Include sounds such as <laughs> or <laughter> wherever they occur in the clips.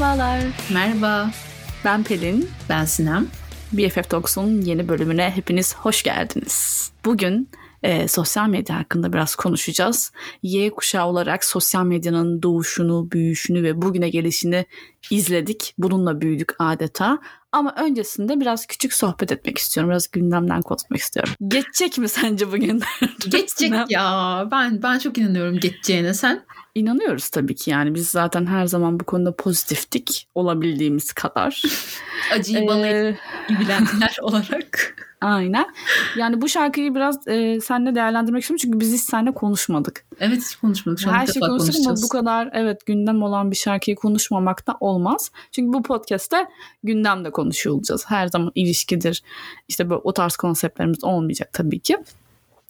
Merhabalar. Merhaba. Ben Pelin. Ben Sinem. BFF Talks'un yeni bölümüne hepiniz hoş geldiniz. Bugün e, sosyal medya hakkında biraz konuşacağız. Y kuşağı olarak sosyal medyanın doğuşunu, büyüyüşünü ve bugüne gelişini izledik. Bununla büyüdük adeta. Ama öncesinde biraz küçük sohbet etmek istiyorum. Biraz gündemden konuşmak istiyorum. Geçecek mi sence bugün? <laughs> Geçecek ya. Ben ben çok inanıyorum geçeceğine. Sen? İnanıyoruz tabii ki yani biz zaten her zaman bu konuda pozitiftik olabildiğimiz kadar. <laughs> Acıyı bana ee, bilenler olarak. Aynen. Yani bu şarkıyı biraz e, seninle değerlendirmek istiyorum çünkü biz hiç seninle konuşmadık. Evet hiç konuşmadık. Şu Her şey konuştuk ama bu kadar evet gündem olan bir şarkıyı konuşmamak da olmaz. Çünkü bu podcast'te gündemde konuşuyor olacağız. Her zaman ilişkidir. İşte böyle o tarz konseptlerimiz olmayacak tabii ki.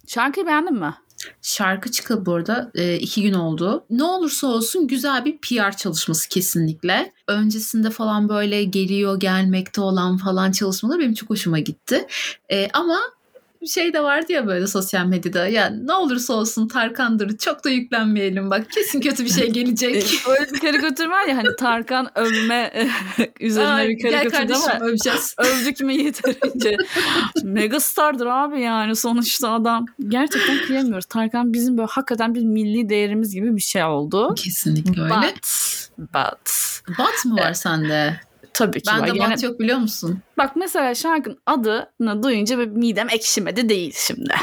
Şarkıyı beğendin mi? Şarkı çıkalı burada e, iki gün oldu. Ne olursa olsun güzel bir PR çalışması kesinlikle. Öncesinde falan böyle geliyor gelmekte olan falan çalışmalar benim çok hoşuma gitti. E, ama şey de vardı ya böyle sosyal medyada ya ne olursa olsun Tarkan'dır çok da yüklenmeyelim bak kesin kötü bir şey <laughs> gelecek. Öyle bir karikatür var ya hani Tarkan övme <laughs> üzerine Ay, bir karikatür ama öveceğiz. <laughs> övdük mü yeterince. Megastardır abi yani sonuçta adam. Gerçekten kıyamıyoruz. Tarkan bizim böyle hakikaten bir milli değerimiz gibi bir şey oldu. Kesinlikle öyle. But, but. Bat mı var sende? Tabii ki ben var. de yani, yok biliyor musun? Bak mesela şarkının adını duyunca bir midem ekşimedi değil şimdi.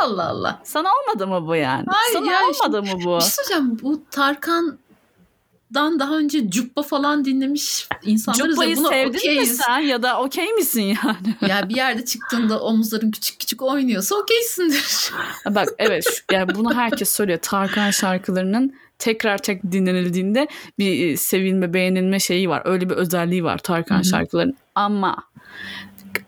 Allah Allah. Sana olmadı mı bu yani? Hayır Sana ya, olmadı şimdi, mı bu? Bir şey söyleyeceğim. Bu Tarkan Dan daha önce Cuppa falan dinlemiş insanlarız Cuppa'yı buna sevdin okeyiz. mi sen ya da okey misin yani? <laughs> ya bir yerde çıktığında omuzların küçük küçük oynuyorsa okeysindir. Bak evet yani bunu herkes söylüyor. Tarkan şarkılarının tekrar tek dinlenildiğinde bir e, sevilme, beğenilme şeyi var. Öyle bir özelliği var Tarkan şarkılarının. Ama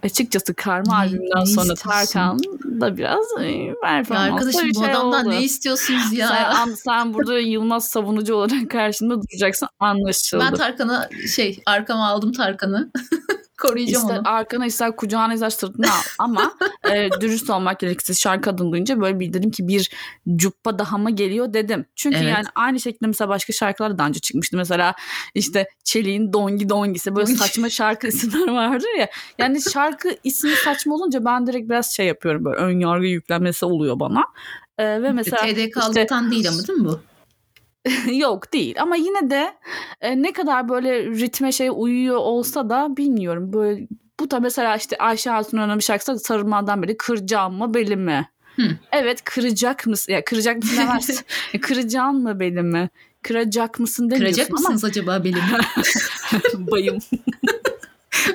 açıkçası Karma ne, albümünden ne sonra Tarkan da biraz e, performanslı arkadaşım bir bu şey adamdan oldu. ne istiyorsunuz ya? Sen, sen burada Yılmaz savunucu olarak karşında duracaksın anlaşıldı. Ben Tarkan'a şey arkama aldım Tarkan'ı. <laughs> Koruyacağım ister onu. arkana ister kucağına ister sırtına al. Ama e, <laughs> dürüst olmak gerekirse şarkı adını duyunca böyle bir dedim ki bir cuppa daha mı geliyor dedim. Çünkü evet. yani aynı şekilde mesela başka şarkılar da önce çıkmıştı. Mesela işte Çelik'in Dongi Dongisi böyle saçma şarkı isimler vardır ya. Yani şarkı ismi saçma olunca ben direkt biraz şey yapıyorum böyle ön yargı yüklenmesi oluyor bana. E, ve mesela TDK'lıktan işte, değil ama değil mi bu? <laughs> Yok değil ama yine de e, ne kadar böyle ritme şey uyuyor olsa da bilmiyorum. Böyle bu da mesela işte Ayşe Hatun'un bir şarkısı sarılmadan beri kıracağım mı belimi? Hı. Evet kıracak mısın? Ya kıracak mısın demez. <laughs> Kıracağım mı belimi? Kıracak mısın demiyorsun Kıracak mısınız ama... acaba belimi? <laughs> Bayım.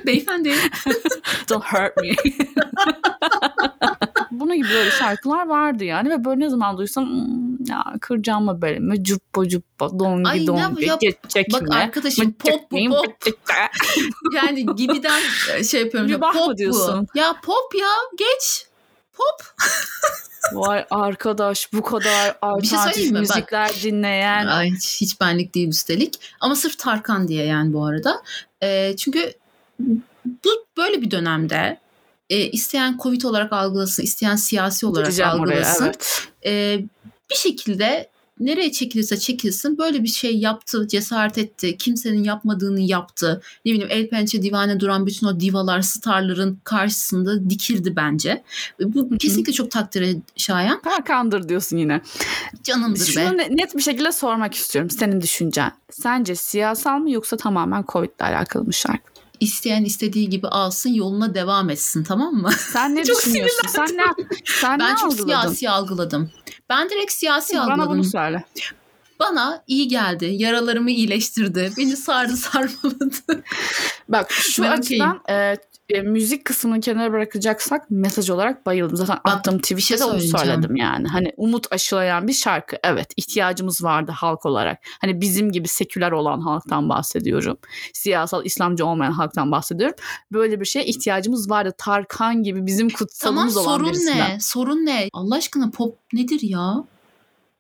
Beyefendi. Don't hurt me. Buna gibi böyle şarkılar vardı yani ve böyle ne zaman duysam hmm, ya kıracağım mı böyle mi cuppa cuppa dongi Ay, dongi ya, geçecek Bak mi? arkadaşım pop bu pop. <laughs> yani gibiden şey yapıyorum. Bir pop diyorsun. Bu. Ya pop ya geç. Pop. Vay arkadaş bu kadar alternatif şey müzikler Bak, dinleyen. Ay, hiç, hiç benlik değil üstelik. Ama sırf Tarkan diye yani bu arada. E, çünkü bu böyle bir dönemde e, isteyen Covid olarak algılasın, isteyen siyasi olarak Gideceğim algılasın. Oraya, evet. e, bir şekilde nereye çekilirse çekilsin böyle bir şey yaptı, cesaret etti. Kimsenin yapmadığını yaptı. Ne bileyim el pençe divane duran bütün o divalar, starların karşısında dikildi bence. Bu kesinlikle çok takdire şayan. Hakan'dır diyorsun yine. Canımdır Şunu be. net bir şekilde sormak istiyorum senin düşüncen. Sence siyasal mı yoksa tamamen Covid ile alakalı mı şarkı? İsteyen istediği gibi alsın yoluna devam etsin tamam mı? Sen ne <laughs> düşünüyorsun? Sen ne sen ben ne çok algıladın? siyasi algıladım. Ben direkt siyasi Bana algıladım. Bana bunu söyle. Bana iyi geldi. Yaralarımı iyileştirdi. Beni sardı <laughs> sarmaladı. Bak şu ben açıdan e, e, müzik kısmını kenara bırakacaksak mesaj olarak bayıldım. Zaten Bak, attığım tweet'te şey de onu söyledim yani. Hani umut aşılayan bir şarkı. Evet ihtiyacımız vardı halk olarak. Hani bizim gibi seküler olan halktan bahsediyorum. Siyasal İslamcı olmayan halktan bahsediyorum. Böyle bir şeye ihtiyacımız vardı. Tarkan gibi bizim kutsalımız tamam, olan sorun birisinden. ne? Sorun ne? Allah aşkına pop nedir ya?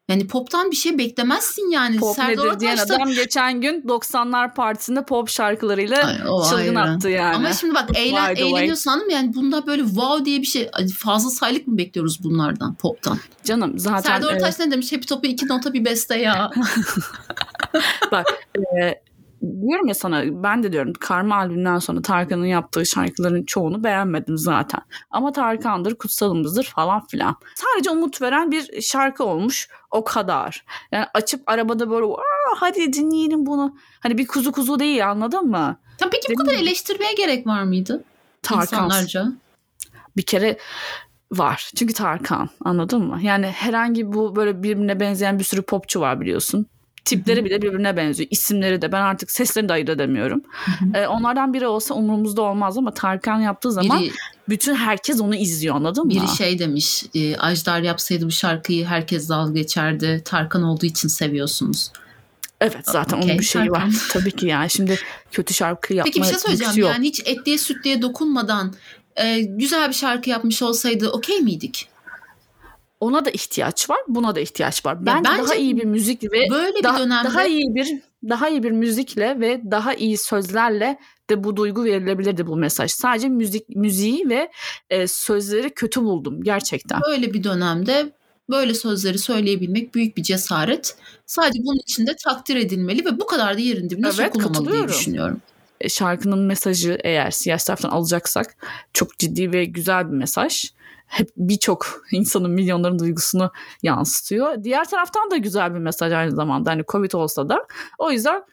Yani poptan bir şey beklemezsin yani. Pop Serdar nedir diyen Ortaç'ta... adam geçen gün 90'lar partisinde pop şarkılarıyla Ay, çılgın ayrı. attı yani. Ama şimdi bak eğlen, eğleniyorsun mı? Yani bunda böyle wow diye bir şey fazla saylık mı bekliyoruz bunlardan poptan? Canım zaten. Serdar Ortaç e... ne demiş? Happy Top'u iki nota bir beste ya. <laughs> bak e, diyorum ya sana ben de diyorum Karma albümünden sonra Tarkan'ın yaptığı şarkıların çoğunu beğenmedim zaten. Ama Tarkan'dır, kutsalımızdır falan filan. Sadece umut veren bir şarkı olmuş o kadar. Yani açıp arabada böyle hadi dinleyelim bunu. Hani bir kuzu kuzu değil anladın mı? Tam peki bu kadar eleştirmeye gerek var mıydı? Tarkan. İnsanlarca. Bir kere var. Çünkü Tarkan anladın mı? Yani herhangi bu böyle birbirine benzeyen bir sürü popçu var biliyorsun. Tipleri bile birbirine benziyor. İsimleri de ben artık seslerini de ayırt edemiyorum. Ee, onlardan biri olsa umurumuzda olmaz ama Tarkan yaptığı zaman biri, bütün herkes onu izliyor anladın mı? Biri şey demiş e, Ajdar yapsaydı bu şarkıyı herkes dalga geçerdi. Tarkan olduğu için seviyorsunuz. Evet zaten okay, onun bir şeyi Tarkan. var. <laughs> Tabii ki yani şimdi kötü şarkı yapma Peki bir şey söyleyeceğim yok. yani hiç etliye sütlüye dokunmadan e, güzel bir şarkı yapmış olsaydı okey miydik? Ona da ihtiyaç var, buna da ihtiyaç var. Bence daha iyi bir müzik ve böyle bir daha, dönemde daha iyi bir daha iyi bir müzikle ve daha iyi sözlerle de bu duygu verilebilirdi bu mesaj. Sadece müzik müziği ve e, sözleri kötü buldum gerçekten. Böyle bir dönemde böyle sözleri söyleyebilmek büyük bir cesaret. Sadece bunun için de takdir edilmeli ve bu kadar da yerin dibine evet, sokulmamalı diye düşünüyorum. E, şarkının mesajı eğer siyasi taraftan alacaksak çok ciddi ve güzel bir mesaj hep birçok insanın milyonların duygusunu yansıtıyor. Diğer taraftan da güzel bir mesaj aynı zamanda hani Covid olsa da. O yüzden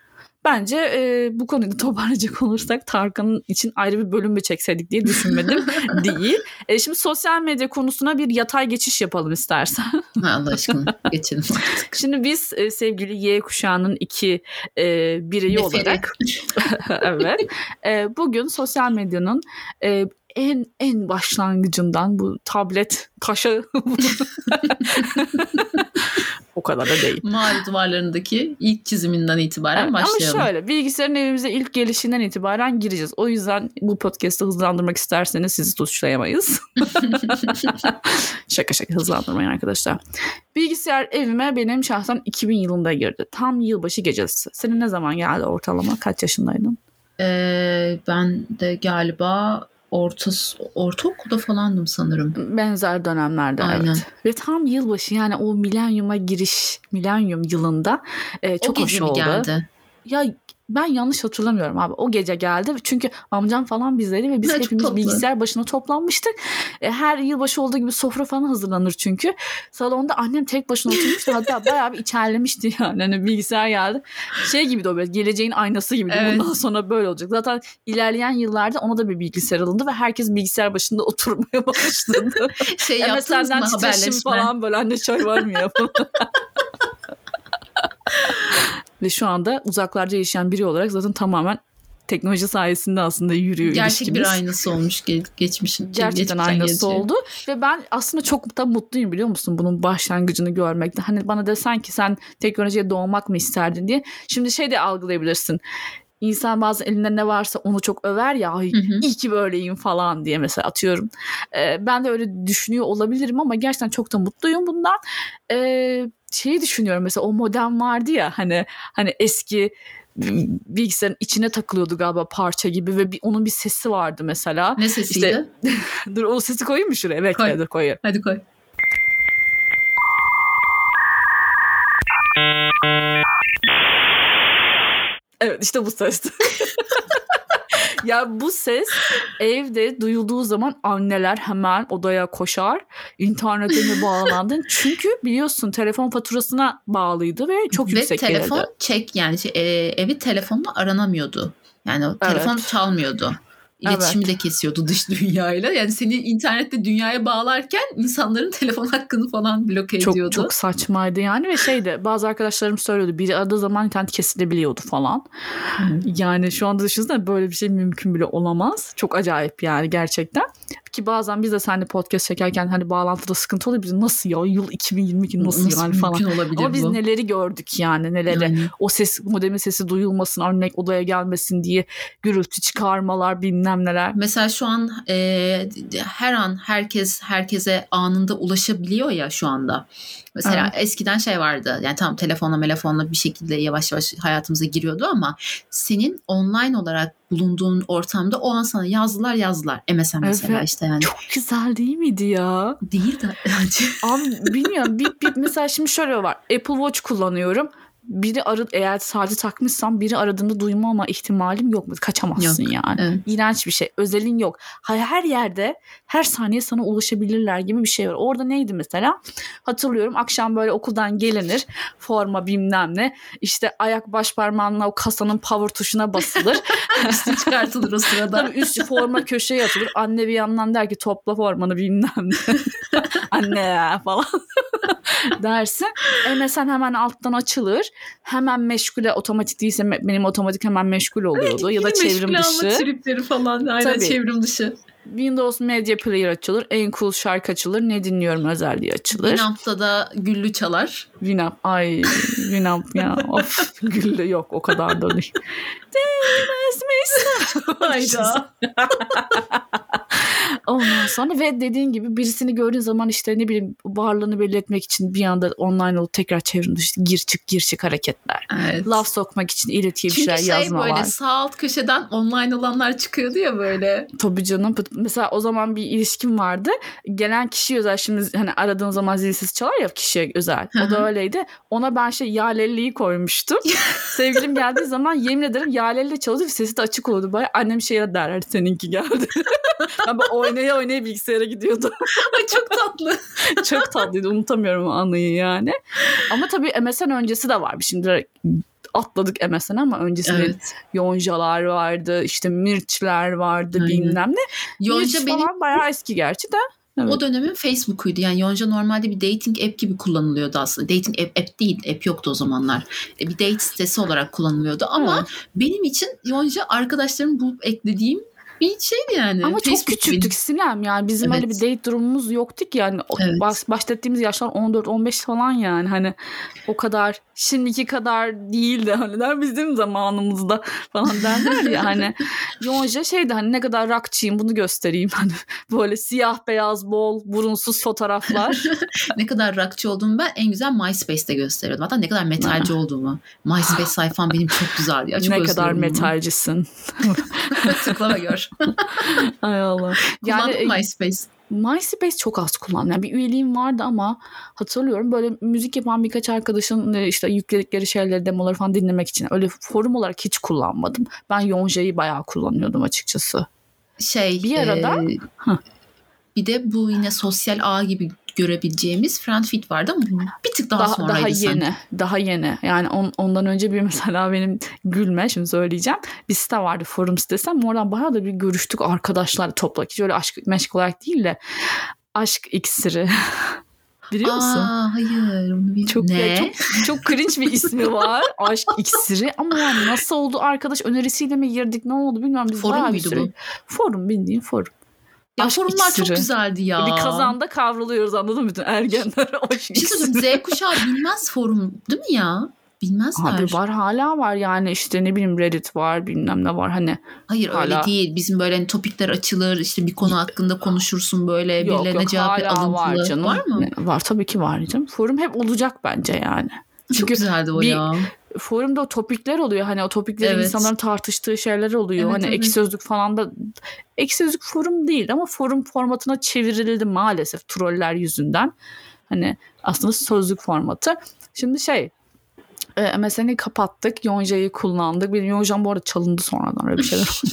bence e, bu konuyu toparlayacak <laughs> olursak Tarkan'ın için ayrı bir bölüm mü çekseydik diye düşünmedim <laughs> değil. E, şimdi sosyal medya konusuna bir yatay geçiş yapalım istersen. <laughs> Allah aşkına geçelim artık. Şimdi biz e, sevgili Y kuşağının iki e, bireyi Neferi. olarak evet e, bugün sosyal medyanın e, en en başlangıcından bu tablet taşı <laughs> o kadar da değil. Mavi duvarlarındaki ilk çiziminden itibaren başlayalım. Ama şöyle bilgisayarın evimize ilk gelişinden itibaren gireceğiz. O yüzden bu podcast'ı hızlandırmak isterseniz sizi suçlayamayız. <laughs> şaka şaka hızlandırmayın arkadaşlar. Bilgisayar evime benim şahsen 2000 yılında girdi. Tam yılbaşı gecesi. Senin ne zaman geldi ortalama? Kaç yaşındaydın? Ee, ben de galiba orta ortaokulda falandım sanırım. Benzer dönemlerde Aynen. evet. Ve tam yılbaşı yani o milenyuma giriş, milenyum yılında e, çok o hoş oldu. Geldi? Ya ben yanlış hatırlamıyorum abi. O gece geldi. Çünkü amcam falan bizleri ve biz <laughs> ya, hepimiz bilgisayar başına toplanmıştık. E, her yılbaşı olduğu gibi sofra falan hazırlanır çünkü. Salonda annem tek başına oturmuştu. Hatta <laughs> bayağı bir içerlemişti yani. Hani bilgisayar geldi. Şey gibi de o böyle geleceğin aynası gibi. Evet. Bundan sonra böyle olacak. Zaten ilerleyen yıllarda ona da bir bilgisayar alındı ve herkes bilgisayar başında <laughs> oturmaya başladı. şey yaptınız mı haberleşme? falan böyle anne çay var mı ya Ve şu anda uzaklarda yaşayan biri olarak zaten tamamen teknoloji sayesinde aslında yürüyor Gerçek ilişkimiz. bir aynası olmuş geçmişin. Gerçekten aynası geçiyor. oldu. Ve ben aslında çok da mutluyum biliyor musun bunun başlangıcını görmekte. Hani bana desen ki sen teknolojiye doğmak mı isterdin diye. Şimdi şey de algılayabilirsin. İnsan bazen elinde ne varsa onu çok över ya hı hı. iyi ki böyleyim falan diye mesela atıyorum. Ee, ben de öyle düşünüyor olabilirim ama gerçekten çok da mutluyum bundan. Ee, şeyi düşünüyorum mesela o modem vardı ya hani hani eski bilgisayarın içine takılıyordu galiba parça gibi ve bir, onun bir sesi vardı mesela. Ne sesiydi? İşte, <laughs> dur o sesi koyayım mı şuraya? Evet koy. dur koyayım. Hadi koy. Evet işte bu ses. <laughs> ya bu ses evde duyulduğu zaman anneler hemen odaya koşar. İnternete mi bağlandın? <laughs> Çünkü biliyorsun telefon faturasına bağlıydı ve çok ve yüksek telefon geldi. çek yani şey, e, evi telefonla aranamıyordu. Yani evet. telefon çalmıyordu. İletişimi evet. de kesiyordu dış dünyayla. Yani seni internette dünyaya bağlarken insanların <laughs> telefon hakkını falan bloke çok, ediyordu. Çok saçmaydı yani ve şeydi bazı arkadaşlarım söylüyordu biri aradığı zaman internet kesilebiliyordu falan. Hı. Yani şu anda düşünsene böyle bir şey mümkün bile olamaz. Çok acayip yani gerçekten. Ki bazen biz de seninle podcast çekerken hani bağlantıda sıkıntı oluyor. Biz nasıl ya yıl 2022 nasıl, nasıl yani falan. Olabilir Ama biz bu? neleri gördük yani neleri. Yani. O ses modemin sesi duyulmasın örnek odaya gelmesin diye gürültü çıkarmalar bilmem neler. Mesela şu an e, her an herkes herkese anında ulaşabiliyor ya şu anda. Mesela evet. eskiden şey vardı yani tam telefonla telefonla bir şekilde yavaş yavaş hayatımıza giriyordu ama senin online olarak bulunduğun ortamda o an sana yazdılar yazdılar. MSN mesela evet. işte yani. Çok güzel değil miydi ya? Değil de. <laughs> Abi bilmiyorum bir, bir, mesela şimdi şöyle var Apple Watch kullanıyorum biri arı eğer saati takmışsam biri aradığında duymama ihtimalim yok mu? Kaçamazsın Yok, yani. evet. İğrenç bir şey. Özelin yok. Her yerde her saniye sana ulaşabilirler gibi bir şey var. Orada neydi mesela? Hatırlıyorum akşam böyle okuldan gelinir. Forma bilmem ne. İşte ayak baş parmağınla o kasanın power tuşuna basılır. <laughs> <laughs> Üstü çıkartılır o sırada. Tabii üst forma köşeye atılır. Anne bir yandan der ki topla formanı bilmem ne. <laughs> Anne ya falan <laughs> dersin. MSN hemen alttan açılır. Hemen meşgule otomatik değilse benim otomatik hemen meşgul oluyordu. ya da Meşgul çevrim alma dışı. tripleri falan. Aynen Tabii. çevrim dışı. Windows Media Player açılır. En cool şarkı açılır. Ne dinliyorum özelliği açılır. Winamp'ta da güllü çalar. Winamp. Ay Winamp ya. <laughs> Of gülle yok o kadar da değil. Değmez misin? Hayda. <laughs> Ondan sonra ve dediğin gibi birisini gördüğün zaman işte ne bileyim varlığını belli etmek için bir anda online olup tekrar çevrim dışı gir çık gir çık hareketler. Evet. Laf sokmak için iletiye bir Çünkü şeyler şey yazmalar. böyle sağ alt köşeden online olanlar çıkıyordu ya böyle. Tabii canım. Mesela o zaman bir ilişkim vardı. Gelen kişi özel şimdi hani aradığın zaman zil sesi çalar ya kişiye özel. O da öyleydi. Ona ben şey yalelliyi koymuştum. <laughs> Sevgilim geldiği zaman yemin ederim yalelli çalıyordu ve sesi de açık olurdu. Böyle annem şeye derler seninki geldi. <laughs> ben böyle oynaya oynaya bilgisayara gidiyordum. <laughs> Ay çok tatlı. Çok tatlıydı. Unutamıyorum o anıyı yani. Ama tabii MSN öncesi de var. Şimdi atladık MSN ama öncesinde Evet. Yoncalar vardı, işte Mirçler vardı Aynen. bilmem ne. Yonca Mirç benim falan bayağı eski gerçi de. Evet. o dönemin Facebook'uydu. Yani Yonca normalde bir dating app gibi kullanılıyordu aslında. Dating app, app değil. App yoktu o zamanlar. E, Bir date sitesi olarak kullanılıyordu. Ama Evet. benim için Yonca arkadaşlarım bulup eklediğim bir şeydi yani. Ama çok Facebook küçüktük benim. Sinem yani bizim öyle bir Evet. date durumumuz yoktu ki yani Evet. baş, yaşlar 14-15 falan yani hani o kadar şimdiki kadar değildi hani der bizim zamanımızda falan derler ya hani <laughs> Yonca şeydi hani ne kadar rockçıyım bunu göstereyim <laughs> hani böyle siyah beyaz bol burunsuz fotoğraflar <laughs> Ne kadar rockçı olduğumu ben en güzel MySpace'te gösteriyordum. Hatta ne kadar metalci olduğumu. MySpace sayfam benim çok güzeldi. Ya, çok ne kadar metalcisin Tıklama gör. Ay Allah Kullandın yani e, MySpace? MySpace çok az kullandım. Yani bir üyeliğim vardı ama hatırlıyorum böyle müzik yapan birkaç arkadaşın e, işte yükledikleri şeyleri, demoları falan dinlemek için öyle forum olarak hiç kullanmadım. Ben Yonca'yı bayağı kullanıyordum açıkçası. Şey Bir arada- e, bir de bu yine sosyal ağ gibi görebileceğimiz Friendfit vardı ama bir tık daha, Daha, sonraydı daha sanki. yeni, daha yeni. Yani on- ondan önce bir mesela <laughs> benim gülme şimdi söyleyeceğim. Bir site vardı forum sitesi ama oradan bayağı da bir görüştük arkadaşlar topladık. Hiç öyle aşk meşk olarak değil de aşk iksiri. <laughs> Biliyor musun? Aa, hayır onu bilmiyorum. Çok, ne? çok çok cringe bir ismi var. <laughs> Aşk iksiri. Ama yani nasıl oldu arkadaş önerisiyle mi girdik ne oldu bilmiyorum. Biz Forum muydu bu? Forum bildiğin forum. Ya Aşk forumlar iksiri. çok güzeldi ya. Bir kazanda kavruluyoruz anladın mı? Bütün ergenler Bir şey Z kuşağı bilmez forum değil mi ya? Bilmezler. Abi var hala var yani işte ne bileyim Reddit var bilmem ne var hani. Hayır öyle Hala. değil. Bizim böyle hani topikler açılır işte bir konu hakkında konuşursun böyle Yok birilerine yok cevap alıntılı. var canım. Var mı? Var tabii ki var canım. Forum hep olacak bence yani. Çok Çünkü güzeldi o bir- ya. Forumda o topikler oluyor. Hani o topiklerin Evet. insanların tartıştığı şeyler oluyor. Evet, hani evet. ek sözlük falan da ek sözlük forum değil ama forum formatına çevrildi maalesef troller yüzünden. Hani aslında sözlük formatı. Şimdi şey e, MSN'i kapattık. Yonca'yı kullandık. Benim Yonca'm bu arada çalındı sonradan öyle bir şeyler oldu.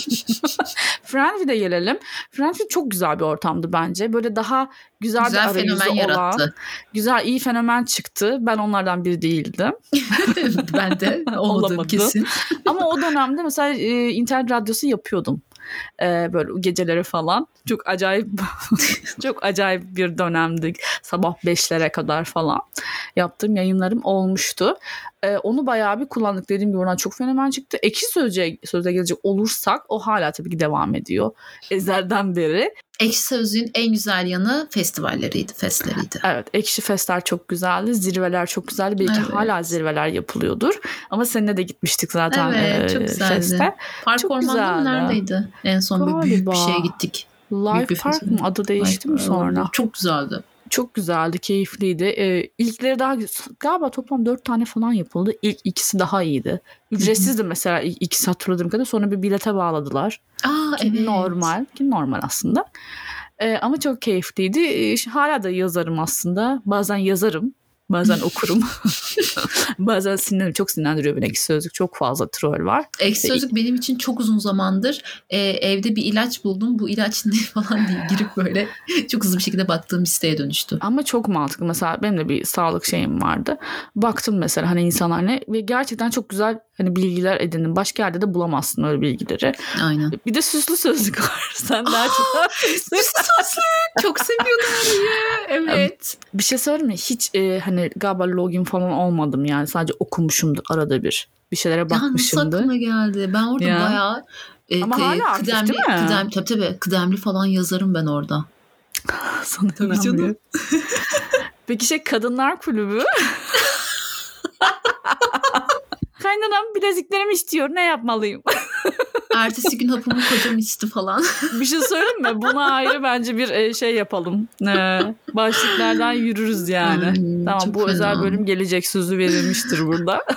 <laughs> Friendly'de gelelim. Friendly çok güzel bir ortamdı bence. Böyle daha güzel, Güzel bir arayüzü fenomen olan, yarattı. güzel iyi fenomen çıktı. Ben onlardan biri değildim. <laughs> ben de <laughs> olmadım kesin. Ama o dönemde mesela e, internet radyosu yapıyordum. E, böyle geceleri falan. Çok acayip çok acayip bir dönemdi. Sabah 5'lere kadar falan yaptığım yayınlarım olmuştu. E, onu bayağı bir kullandık. Dediğim gibi oradan çok fenomen çıktı. Ekşi sözce, sözde gelecek olursak o hala tabii ki devam ediyor. Ezelden beri. Ekşi Sözlüğün en güzel yanı festivalleriydi, festleriydi. Evet Ekşi Festler çok güzeldi. Zirveler çok güzeldi. Belki Evet. hala zirveler yapılıyordur. Ama seninle de gitmiştik zaten. Evet, çok e, güzeldi. Feste. Park Çok Orman'da mı neredeydi? En son bir büyük bir Galiba. şeye gittik. Bir Park mı adı değişti mi Ay, sonra? Çok güzeldi. Çok güzeldi, keyifliydi. Ee, ilkleri daha galiba toplam dört tane falan yapıldı. İlk ikisi daha iyiydi. Ücretsizdi mesela ilk ikisi hatırladığım kadar. Sonra bir bilete bağladılar. Aa Ki evet. normal, ki normal aslında. Ee, ama çok keyifliydi. Ee, hala da yazarım aslında. Bazen yazarım. Bazen okurum. <laughs> Bazen sinirlerim çok sinirlendiriyor beni ekşi sözlük. Çok fazla troll var. Ekşi sözlük benim için çok uzun zamandır e, evde bir ilaç buldum. Bu ilaç ne <laughs> falan diye girip böyle çok hızlı bir şekilde baktığım bir siteye dönüştü. Ama çok mantıklı. Mesela benim de bir sağlık şeyim vardı. Baktım mesela hani insanlar ne ve gerçekten çok güzel hani bilgiler edindim. Başka yerde de bulamazsın öyle bilgileri. Aynen. Bir de süslü sözlük var. <laughs> Sen daha çok süslü sözlük. Çok seviyordum onu. Evet. Bir şey söyleyeyim mi? Hiç e, hani galiba login falan olmadım yani. Sadece okumuşumdur arada bir. Bir şeylere bakmışımdır. Ya nasıl geldi? Ben orada ya. bayağı e, Ama hala aktif kıdemli, değil mi? Kıdemli, tabii tabii. Kıdemli falan yazarım ben orada. <laughs> Sana tabii canım. <laughs> Peki şey kadınlar kulübü. <laughs> Kaynanam bileziklerimi istiyor. Ne yapmalıyım? Ertesi gün hapımı kocam içti falan. <laughs> bir şey söyleyeyim mi? Buna ayrı bence bir e, şey yapalım. Ee, başlıklardan yürürüz yani. Hmm, tamam bu fena. özel bölüm gelecek sözü verilmiştir burada. <laughs>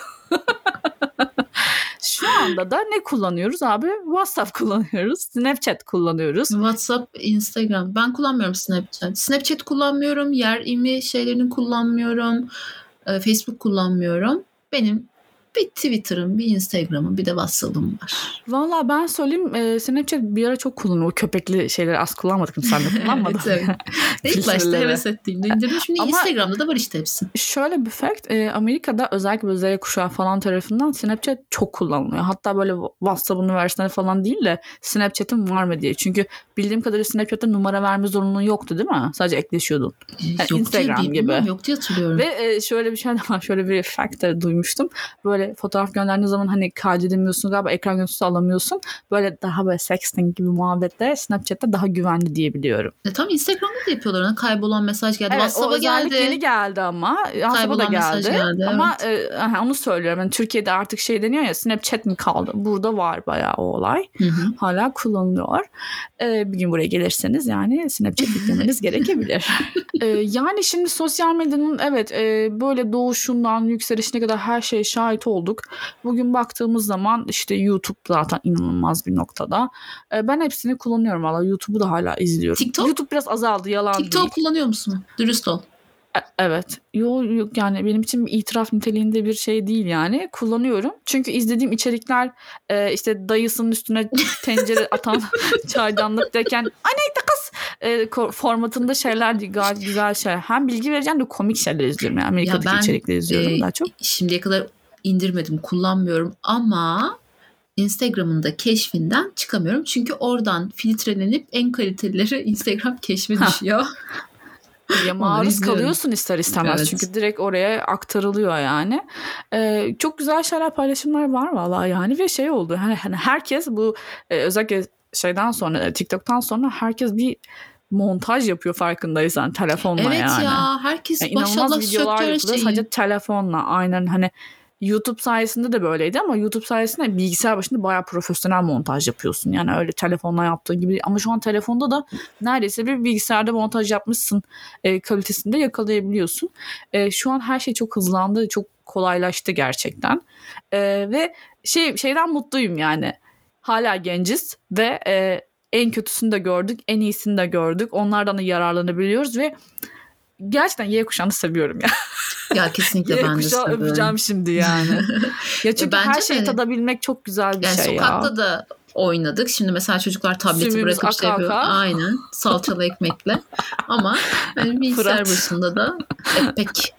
Şu anda da ne kullanıyoruz abi? WhatsApp kullanıyoruz. Snapchat kullanıyoruz. WhatsApp, Instagram. Ben kullanmıyorum Snapchat. Snapchat kullanmıyorum. Yer imi şeylerini kullanmıyorum. E, Facebook kullanmıyorum. Benim bir Twitter'ım, bir Instagram'ım, bir de WhatsApp'ım var. Valla ben söyleyeyim e, Snapchat bir ara çok kullanıyor. O köpekli şeyleri az kullanmadık mı? Sen de kullanmadın. <laughs> evet, evet. İlk başta heves ettiğimde indirdim. Şimdi Ama Instagram'da da var işte hepsi. Şöyle bir fact. E, Amerika'da özellikle böyle Z kuşağı falan tarafından Snapchat çok kullanılıyor. Hatta böyle WhatsApp'ın versiyonu falan değil de Snapchat'ın var mı diye. Çünkü bildiğim kadarıyla Snapchat'ta numara verme zorunluluğu yoktu değil mi? Sadece ekleşiyordun. Yani yok Instagram diye, gibi. Yok diye hatırlıyorum. Ve e, şöyle bir şey var. Şöyle bir fact duymuştum. Böyle fotoğraf gönderdiğin zaman hani kaydedemiyorsun galiba ekran görüntüsü alamıyorsun. Böyle daha böyle sexting gibi muhabbetler Snapchat'te daha güvenli diyebiliyorum. E, tam Instagram'da da yapıyorlar. Hani kaybolan mesaj geldi. Evet, WhatsApp'a geldi. yeni geldi ama. WhatsApp'a da geldi. geldi ama evet. e, onu söylüyorum. Yani Türkiye'de artık şey deniyor ya Snapchat mi kaldı? Burada var bayağı o olay. Hı hı. Hala kullanılıyor. E, bir gün buraya gelirseniz yani Snapchat yüklemeniz <laughs> gerekebilir. e, yani şimdi sosyal medyanın evet e, böyle doğuşundan yükselişine kadar her şeye şahit olduk. Bugün baktığımız zaman işte YouTube zaten inanılmaz bir noktada. E, ben hepsini kullanıyorum valla. YouTube'u da hala izliyorum. TikTok? YouTube biraz azaldı yalan TikTok değil. TikTok kullanıyor musun? Dürüst ol. E, evet. Yok yok yani benim için bir itiraf niteliğinde bir şey değil yani. Kullanıyorum. Çünkü izlediğim içerikler e, işte dayısının üstüne <laughs> tencere atan <laughs> çaydanlık derken anne kız e, formatında şeyler. Gayet güzel şeyler. Hem bilgi vereceğim de komik şeyler izliyorum. Yani Amerika'daki ya ben, içerikleri izliyorum e, daha çok. Şimdiye kadar indirmedim, kullanmıyorum ama Instagram'ın da keşfinden çıkamıyorum. Çünkü oradan filtrelenip en kalitelileri <laughs> Instagram keşfe düşüyor. ya maruz kalıyorsun ister istemez evet. çünkü direkt oraya aktarılıyor yani. Ee, çok güzel şeyler paylaşımlar var vallahi yani ve şey oldu hani, hani herkes bu e, özellikle şeyden sonra e, TikTok'tan sonra herkes bir montaj yapıyor farkındaysan telefonla evet yani. Evet ya herkes yani maşallah videolar yapılıyor sadece telefonla aynen hani YouTube sayesinde de böyleydi ama YouTube sayesinde bilgisayar başında bayağı profesyonel montaj yapıyorsun. Yani öyle telefonla yaptığın gibi ama şu an telefonda da neredeyse bir bilgisayarda montaj yapmışsın e, kalitesinde yakalayabiliyorsun. E, şu an her şey çok hızlandı, çok kolaylaştı gerçekten. E, ve şey şeyden mutluyum yani. Hala genciz ve e, en kötüsünü de gördük, en iyisini de gördük. Onlardan da yararlanabiliyoruz ve gerçekten Y kuşağını seviyorum ya. Ya kesinlikle <laughs> ben de seviyorum. öpeceğim şimdi yani. <laughs> ya çünkü Bence her şeyi de, tadabilmek çok güzel bir yani şey ya. Sokakta da oynadık. Şimdi mesela çocuklar tableti Sümümüz bırakıp şey yapıyor. Aynen. Salçalı ekmekle. Ama yani bilgisayar başında da epek.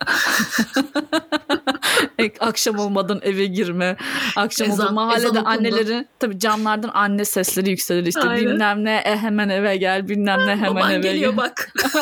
<laughs> akşam olmadan eve girme. Akşam ezan, oldu mahallede anneleri tabii camlardan anne sesleri yükselir işte Aynen. bilmem ne e, hemen eve gel bilmem ne hemen Baban eve geliyor gel. bak. <laughs>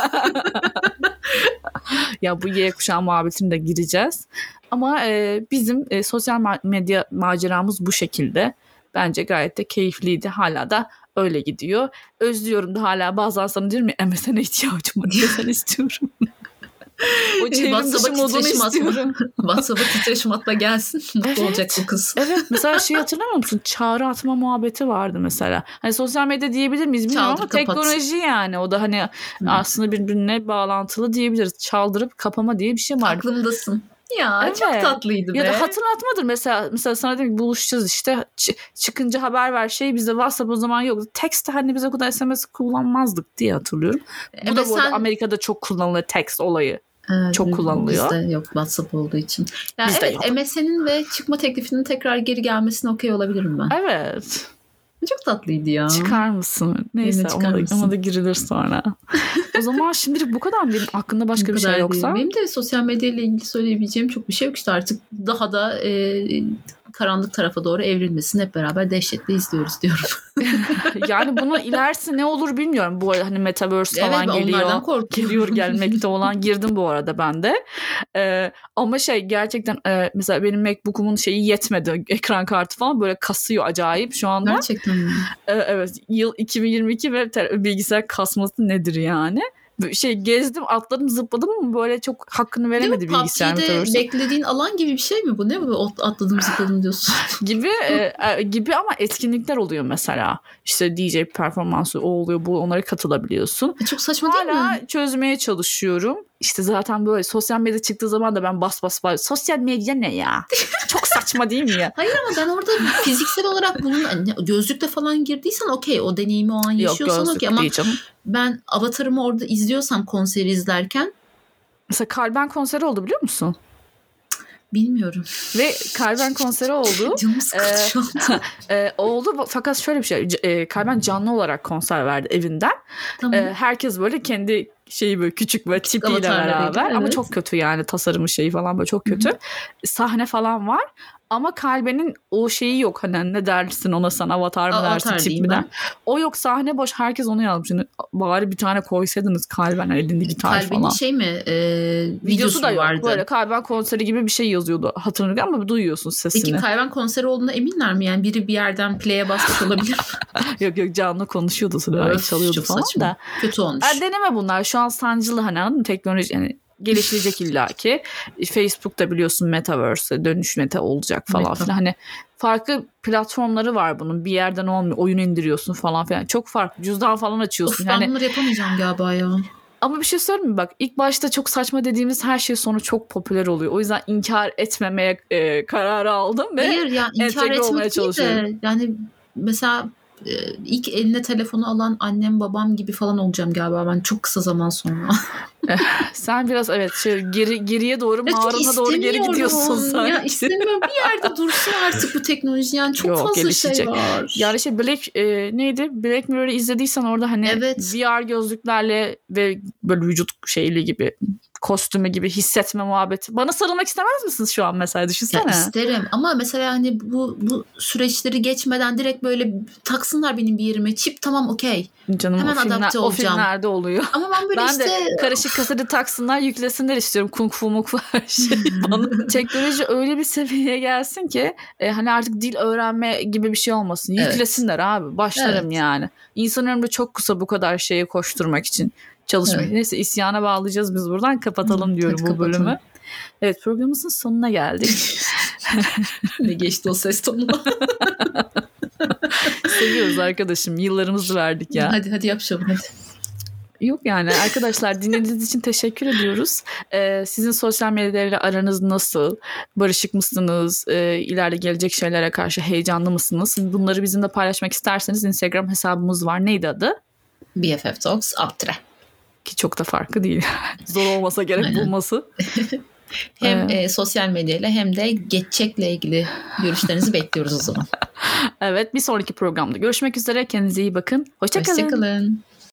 ya bu Y kuşağı muhabbetine de gireceğiz. Ama e, bizim e, sosyal medya maceramız bu şekilde. Bence gayet de keyifliydi. Hala da öyle gidiyor. Özlüyorum da hala bazen sana diyorum ya MSN'e ihtiyacım var. MSN istiyorum. <laughs> o çevrim dışı modunu istiyorum. <laughs> WhatsApp'a titreşim atma gelsin. <laughs> Mutlu evet. olacak bu kız. evet mesela şey hatırlamıyor musun? Çağrı atma muhabbeti vardı mesela. Hani sosyal medya diyebilir miyiz bilmiyorum Çaldır, ama kapat. teknoloji yani. O da hani hmm. aslında birbirine bağlantılı diyebiliriz. Çaldırıp kapama diye bir şey var. Aklımdasın. Ya evet. çok tatlıydı be. Ya da hatırlatmadır mesela mesela sana dedim buluşacağız işte çıkınca haber ver şey bizde WhatsApp o zaman yoktu. Text hani biz o kadar SMS kullanmazdık diye hatırlıyorum. Bu e, da bu sen... Amerika'da çok kullanılır text olayı. Evet, çok kullanılıyor. Bizde yok WhatsApp olduğu için. Yani bizde evet. MSN'in ve çıkma teklifinin tekrar geri gelmesine okey olabilirim ben. Evet. Çok tatlıydı ya. Çıkar mısın? Neyse çıkar ona, mısın? ona da girilir sonra. <laughs> o zaman şimdilik bu kadar mı? Benim aklında başka bu bir şey yoksa? Değil. Benim de sosyal medya ile ilgili söyleyebileceğim çok bir şey yok işte artık daha da e, karanlık tarafa doğru evrilmesini hep beraber dehşetle izliyoruz diyorum. <laughs> yani bunu ilerisi ne olur bilmiyorum. Bu hani metaverse falan evet, geliyor. Geliyor gelmekte <laughs> olan girdim bu arada ben de. Ee, ama şey gerçekten e, mesela benim MacBook'umun şeyi yetmedi. Ekran kartı falan böyle kasıyor acayip şu anda. Gerçekten mi? Ee, evet yıl 2022 ve bilgisayar kasması nedir yani? Şey gezdim atladım zıpladım ama böyle çok hakkını veremedi bilgisayar metaverse'ün. beklediğin alan gibi bir şey mi bu? Ne bu atladım zıpladım diyorsun? <laughs> gibi e, e, gibi ama etkinlikler oluyor mesela. İşte DJ performansı o oluyor bu onlara katılabiliyorsun. E çok saçma Hala değil mi? Hala çözmeye çalışıyorum. İşte zaten böyle sosyal medya çıktığı zaman da ben bas bas bas. Sosyal medya ne ya? <laughs> Çok saçma değil mi ya? Hayır ama ben orada fiziksel olarak bunun hani gözlükle falan girdiysen okey o deneyimi o an yaşıyorsan okey ama ben avatarımı orada izliyorsam konseri izlerken Mesela Kalben konseri oldu biliyor musun? Bilmiyorum. Ve Kalben konseri oldu. <laughs> Canım sıkıldı e, <laughs> e, oldu fakat şöyle bir şey. E, Kalben canlı olarak konser verdi evinden. Tamam. E, herkes böyle kendi şeyi böyle küçük böyle küçük tipiyle beraber evet. ama çok kötü yani tasarımı şeyi falan böyle çok kötü. Hı-hı. Sahne falan var ama kalbenin o şeyi yok hani ne dersin ona sen avatar mı dersin tipine. O yok sahne boş herkes onu yazmış. Yani bari bir tane koysaydınız kalben elinde gitar kalbenin falan. şey mi e, videosu, videosu da yok. Vardı. Böyle kalben konseri gibi bir şey yazıyordu hatırlıyorum ama duyuyorsun sesini. Peki kalben konseri olduğuna eminler mi? Yani biri bir yerden play'e basmış olabilir <laughs> yok yok canlı konuşuyordu sıra çalıyordu falan saçma. da. Kötü olmuş. Yani deneme bunlar şu an sancılı hani anladın mı? Teknoloji yani geliştirecek <laughs> illaki. Facebook'ta biliyorsun metaverse dönüş meta olacak falan filan. Hani farklı platformları var bunun. Bir yerden olmuyor. Oyun indiriyorsun falan filan. Çok farklı. Cüzdan falan açıyorsun. Of, yani, ben bunları yapamayacağım galiba ya. Ama bir şey söyleyeyim mi? Bak ilk başta çok saçma dediğimiz her şey sonra çok popüler oluyor. O yüzden inkar etmemeye e, kararı aldım ve Hayır ya inkar etmek değil de yani mesela ilk eline telefonu alan annem babam gibi falan olacağım galiba ben çok kısa zaman sonra. <laughs> sen biraz evet şey, geri geriye doğru mağarana doğru geri gidiyorsun sanki. Ya istemiyorum bir yerde dursun artık bu teknoloji yani çok Yok, fazla şey gelişecek. şey var. Yani şey Black e, neydi? Black Mirror'ı izlediysen orada hani evet. VR gözlüklerle ve böyle vücut şeyli gibi kostümü gibi hissetme muhabbeti. Bana sarılmak istemez misiniz şu an mesela düşünsene. Ya isterim ama mesela hani bu bu süreçleri geçmeden direkt böyle taksınlar benim bir yerime. Çip tamam okey. Canım Hemen o filmler, adapte olacağım. O filmlerde oluyor. Ama ben böyle ben işte... de karışık kaseti taksınlar yüklesinler istiyorum. Kung fu muk her şey <laughs> bana. Teknoloji öyle bir seviyeye gelsin ki e, hani artık dil öğrenme gibi bir şey olmasın. Yüklesinler evet. abi. Başlarım evet. yani. İnsan ömrü çok kısa bu kadar şeye koşturmak için çalışmayı. Evet. Neyse isyana bağlayacağız biz buradan kapatalım Hı, diyorum bu kapatalım. bölümü. Evet programımızın sonuna geldik. <laughs> ne geçti o ses tonuna. <laughs> Seviyoruz arkadaşım. Yıllarımızı verdik ya. Hadi hadi yapışalım hadi. Yok yani arkadaşlar <laughs> dinlediğiniz için teşekkür ediyoruz. Ee, sizin sosyal medyalarla aranız nasıl? Barışık mısınız? Ee, ileride gelecek şeylere karşı heyecanlı mısınız? Bunları bizimle paylaşmak isterseniz Instagram hesabımız var. Neydi adı? BFF Talks Aptre. Ki çok da farkı değil. <laughs> Zor olmasa gerek Aynen. bulması. <laughs> hem ee, e, sosyal medyayla hem de geçecekle ilgili görüşlerinizi bekliyoruz o zaman. <laughs> evet bir sonraki programda görüşmek üzere. Kendinize iyi bakın. Hoşçakalın. Hoşçakalın.